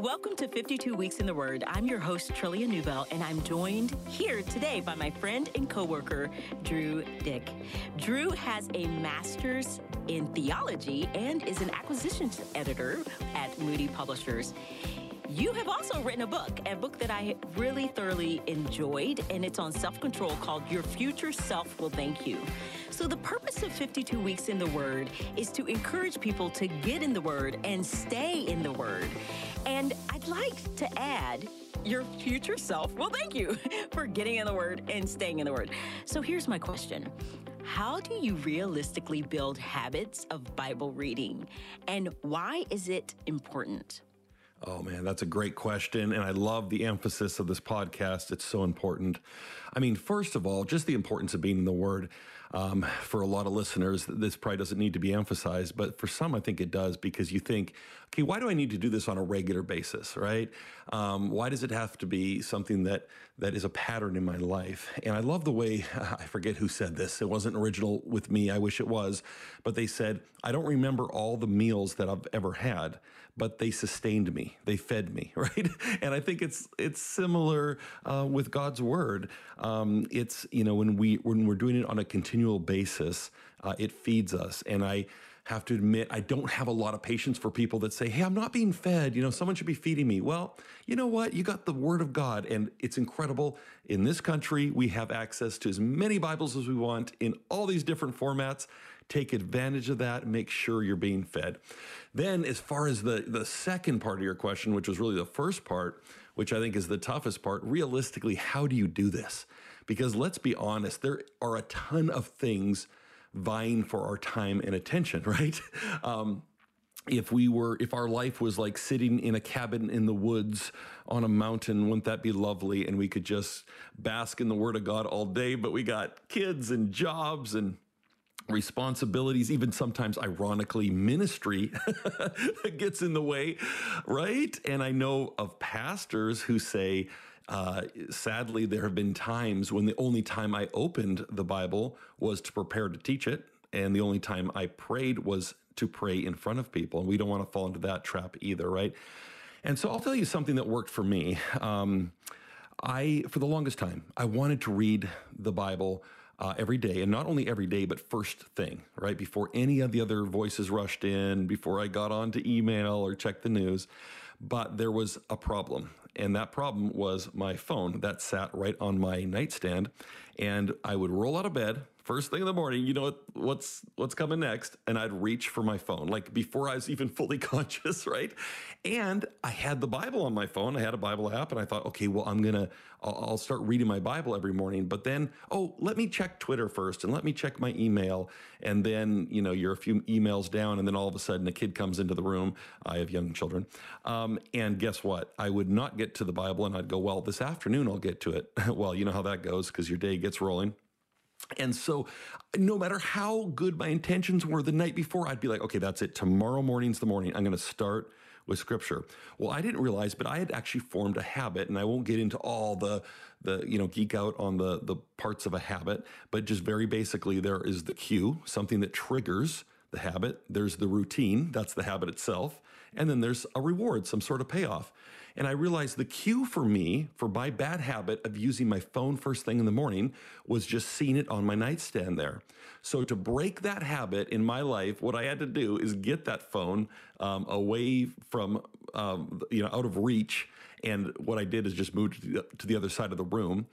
Welcome to 52 Weeks in the Word. I'm your host, Trillia Newbell, and I'm joined here today by my friend and coworker, Drew Dyck. Drew has a master's in theology and is an acquisitions editor at Moody Publishers. You have also written a book, a book that I really thoroughly enjoyed, and it's on self control called Your Future Self Will Thank You. So, the purpose of 52 Weeks in the Word is to encourage people to get in the Word and stay in the Word. And I'd like to add, your future self will thank you for getting in the word and staying in the word so here's my question how do you realistically build habits of bible reading and why is it important Oh man, that's a great question. And I love the emphasis of this podcast. It's so important. I mean, first of all, just the importance of being in the Word. Um, for a lot of listeners, this probably doesn't need to be emphasized, but for some, I think it does because you think, okay, why do I need to do this on a regular basis, right? Um, why does it have to be something that that is a pattern in my life? And I love the way I forget who said this. It wasn't original with me. I wish it was, but they said, I don't remember all the meals that I've ever had, but they sustained me. They fed me, right? And I think it's it's similar uh, with God's word. Um, it's you know when we when we're doing it on a continuous continual basis, uh, it feeds us. And I have to admit, I don't have a lot of patience for people that say, Hey, I'm not being fed. You know, someone should be feeding me. Well, you know what? You got the word of God, and it's incredible. In this country, we have access to as many Bibles as we want in all these different formats. Take advantage of that. Make sure you're being fed. Then, as far as the, the second part of your question, which was really the first part, which I think is the toughest part, realistically, how do you do this? Because let's be honest, there are a ton of things vying for our time and attention, right? Um, if we were if our life was like sitting in a cabin in the woods on a mountain wouldn't that be lovely and we could just bask in the word of god all day but we got kids and jobs and responsibilities even sometimes ironically ministry gets in the way right and i know of pastors who say uh, sadly, there have been times when the only time I opened the Bible was to prepare to teach it, and the only time I prayed was to pray in front of people. And we don't want to fall into that trap either, right? And so I'll tell you something that worked for me. Um, I, for the longest time, I wanted to read the Bible uh, every day, and not only every day, but first thing, right before any of the other voices rushed in, before I got on to email or check the news. But there was a problem, and that problem was my phone that sat right on my nightstand. And I would roll out of bed, first thing in the morning, you know what, what's what's coming next, and I'd reach for my phone, like before I was even fully conscious, right? And I had the Bible on my phone. I had a Bible app, and I thought, okay, well, I'm gonna, I'll, I'll start reading my Bible every morning. But then, oh, let me check Twitter first, and let me check my email, and then, you know, you're a few emails down, and then all of a sudden, a kid comes into the room. I have young children, um, and guess what? I would not get to the Bible, and I'd go, well, this afternoon I'll get to it. well, you know how that goes because your day gets rolling. And so, no matter how good my intentions were the night before, I'd be like, okay, that's it. Tomorrow morning's the morning. I'm going to start with scripture. Well, I didn't realize, but I had actually formed a habit, and I won't get into all the the you know geek out on the the parts of a habit, but just very basically, there is the cue, something that triggers the habit. There's the routine, that's the habit itself. And then there's a reward, some sort of payoff. And I realized the cue for me, for my bad habit of using my phone first thing in the morning, was just seeing it on my nightstand there. So to break that habit in my life, what I had to do is get that phone um, away from, um, you know, out of reach. And what I did is just moved to the other side of the room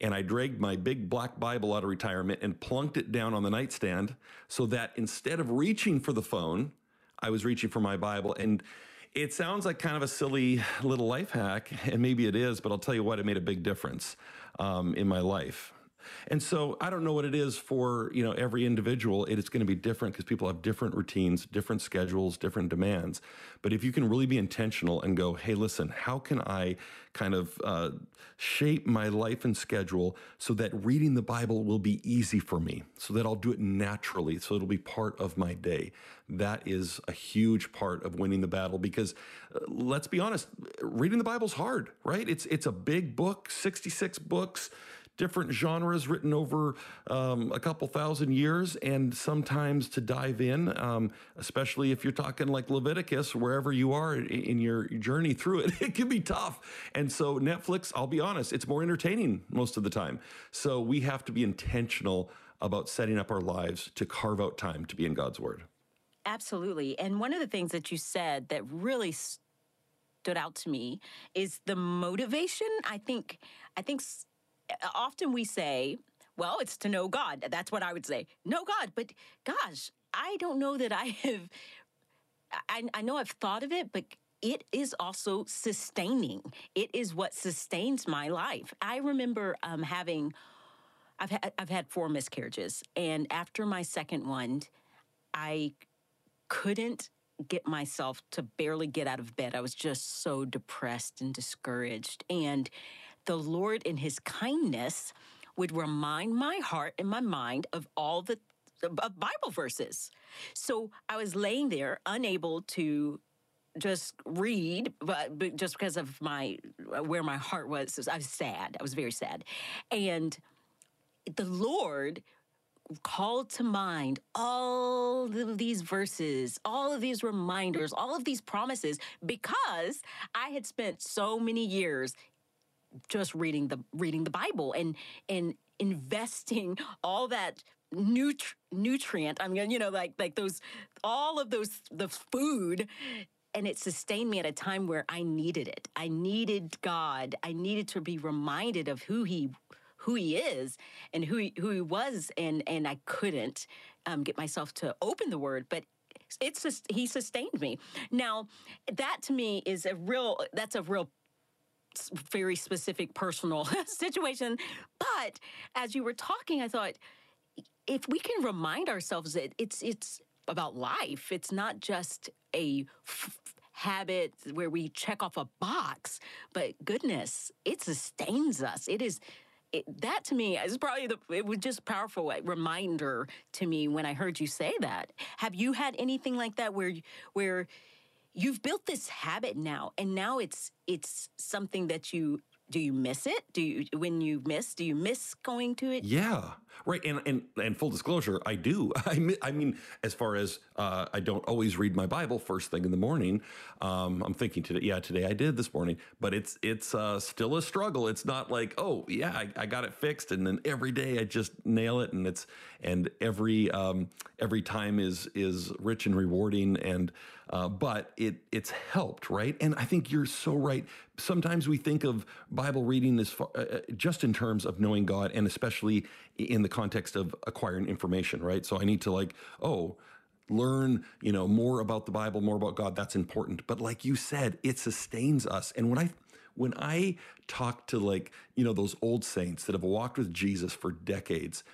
and I dragged my big black Bible out of retirement and plunked it down on the nightstand so that instead of reaching for the phone, I was reaching for my Bible. And it sounds like kind of a silly little life hack, and maybe it is, but I'll tell you what, it made a big difference um, in my life. And so I don't know what it is for, you know, every individual. It is going to be different because people have different routines, different schedules, different demands. But if you can really be intentional and go, hey, listen, how can I kind of uh, shape my life and schedule so that reading the Bible will be easy for me, so that I'll do it naturally, so it'll be part of my day. That is a huge part of winning the battle because uh, let's be honest, reading the Bible's hard, right? It's it's a big book, 66 books different genres written over um, a couple thousand years, and sometimes to dive in, um, especially if you're talking like Leviticus, wherever you are in your journey through it, it can be tough. And so, Netflix, I'll be honest, it's more entertaining most of the time. So, we have to be intentional about setting up our lives to carve out time to be in God's Word. Absolutely. And one of the things that you said that really stood out to me is the motivation. I think, I think often we say, well, it's to know God. That's what I would say. Know God. But gosh, I don't know that I have, I, I know I've thought of it, but it is also sustaining. It is what sustains my life. I remember um, having, I've, ha- I've had four miscarriages. And after my second one, I couldn't get myself to barely get out of bed. I was just so depressed and discouraged. And the Lord, in His kindness, would remind my heart and my mind of all the of Bible verses. So I was laying there, unable to just read, but, but just because of my where my heart was, I was sad. I was very sad, and the Lord called to mind all of these verses, all of these reminders, all of these promises because I had spent so many years just reading the reading the Bible and and investing all that nutri- nutrient. I mean, you know, like like those all of those the food and it sustained me at a time where I needed it. I needed God. I needed to be reminded of who he who he is and who he, who he was, and and I couldn't um, get myself to open the word, but it's just he sustained me. Now, that to me is a real that's a real very specific personal situation. But as you were talking, I thought if we can remind ourselves that it's it's about life, it's not just a f- habit where we check off a box, but goodness, it sustains us. It is it, that to me is probably the it was just powerful reminder to me when I heard you say that. Have you had anything like that where where you've built this habit now and now it's it's something that you do you miss it? Do you when you miss? Do you miss going to it? Yeah, right. And and and full disclosure, I do. I I mean, as far as uh, I don't always read my Bible first thing in the morning. Um, I'm thinking today. Yeah, today I did this morning, but it's it's uh, still a struggle. It's not like oh yeah, I, I, got it fixed, and then every day I just nail it, and it's and every um, every time is is rich and rewarding and. Uh, but it it's helped, right? And I think you're so right. Sometimes we think of Bible reading as far, uh, uh, just in terms of knowing God, and especially in the context of acquiring information, right? So I need to like, oh, learn, you know, more about the Bible, more about God. That's important. But like you said, it sustains us. And when I when I talk to like, you know, those old saints that have walked with Jesus for decades,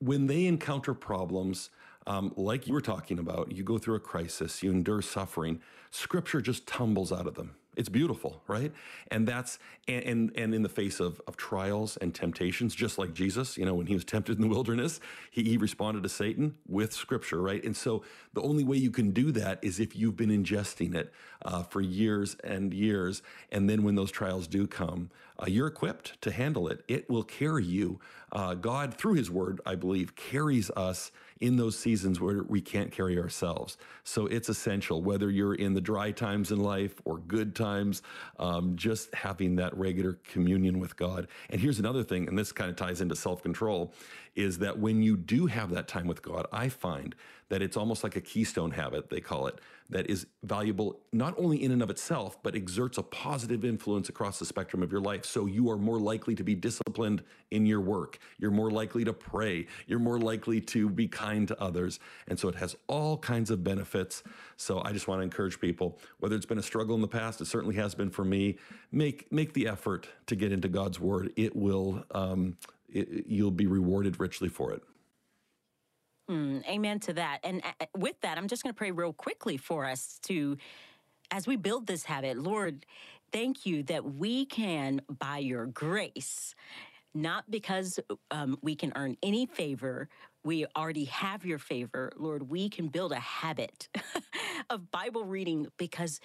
when they encounter problems, um, like you were talking about, you go through a crisis, you endure suffering, scripture just tumbles out of them. It's beautiful, right? And that's and and, and in the face of, of trials and temptations, just like Jesus, you know, when he was tempted in the wilderness, he, he responded to Satan with scripture, right? And so the only way you can do that is if you've been ingesting it uh, for years and years, and then when those trials do come, uh, you're equipped to handle it. It will carry you. Uh, God, through His Word, I believe, carries us in those seasons where we can't carry ourselves. So it's essential, whether you're in the dry times in life or good times, um, just having that regular communion with God. And here's another thing, and this kind of ties into self control, is that when you do have that time with God, I find that it's almost like a keystone habit, they call it, that is valuable not only in and of itself, but exerts a positive influence across the spectrum of your life. So you are more likely to be disciplined in your work. You're more likely to pray. You're more likely to be kind to others. And so it has all kinds of benefits. So I just want to encourage people, whether it's been a struggle in the past, it certainly has been for me, make, make the effort to get into God's word. It will, um, it, you'll be rewarded richly for it. Mm, amen to that. And with that, I'm just going to pray real quickly for us to, as we build this habit, Lord, thank you that we can, by your grace, not because um, we can earn any favor, we already have your favor, Lord, we can build a habit of Bible reading because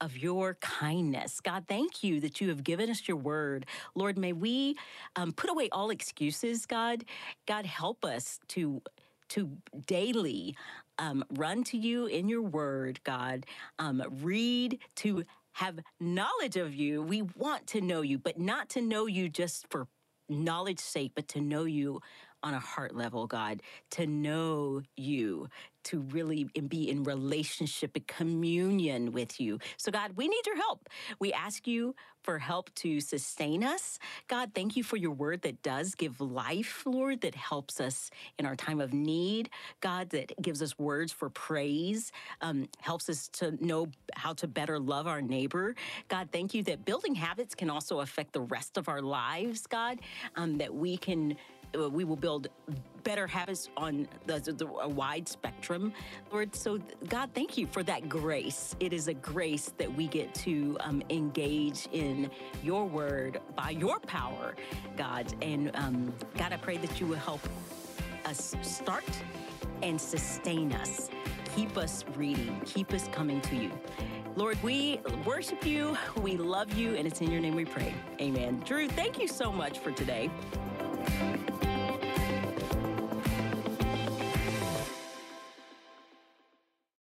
of your kindness. God, thank you that you have given us your word. Lord, may we um, put away all excuses, God. God, help us to to daily um, run to you in your word, God. Um, read to have knowledge of you. We want to know you, but not to know you just for knowledge sake, but to know you on a heart level, God, to know you, to really be in relationship and communion with you. So, God, we need your help. We ask you for help to sustain us. God, thank you for your word that does give life, Lord, that helps us in our time of need. God, that gives us words for praise, um, helps us to know how to better love our neighbor. God, thank you that building habits can also affect the rest of our lives, God, um, that we can we will build better habits on the, the, a wide spectrum, Lord. So, God, thank you for that grace. It is a grace that we get to um, engage in your word by your power, God. And um, God, I pray that you will help us start and sustain us. Keep us reading, keep us coming to you. Lord, we worship you, we love you, and it's in your name we pray. Amen. Drew, thank you so much for today.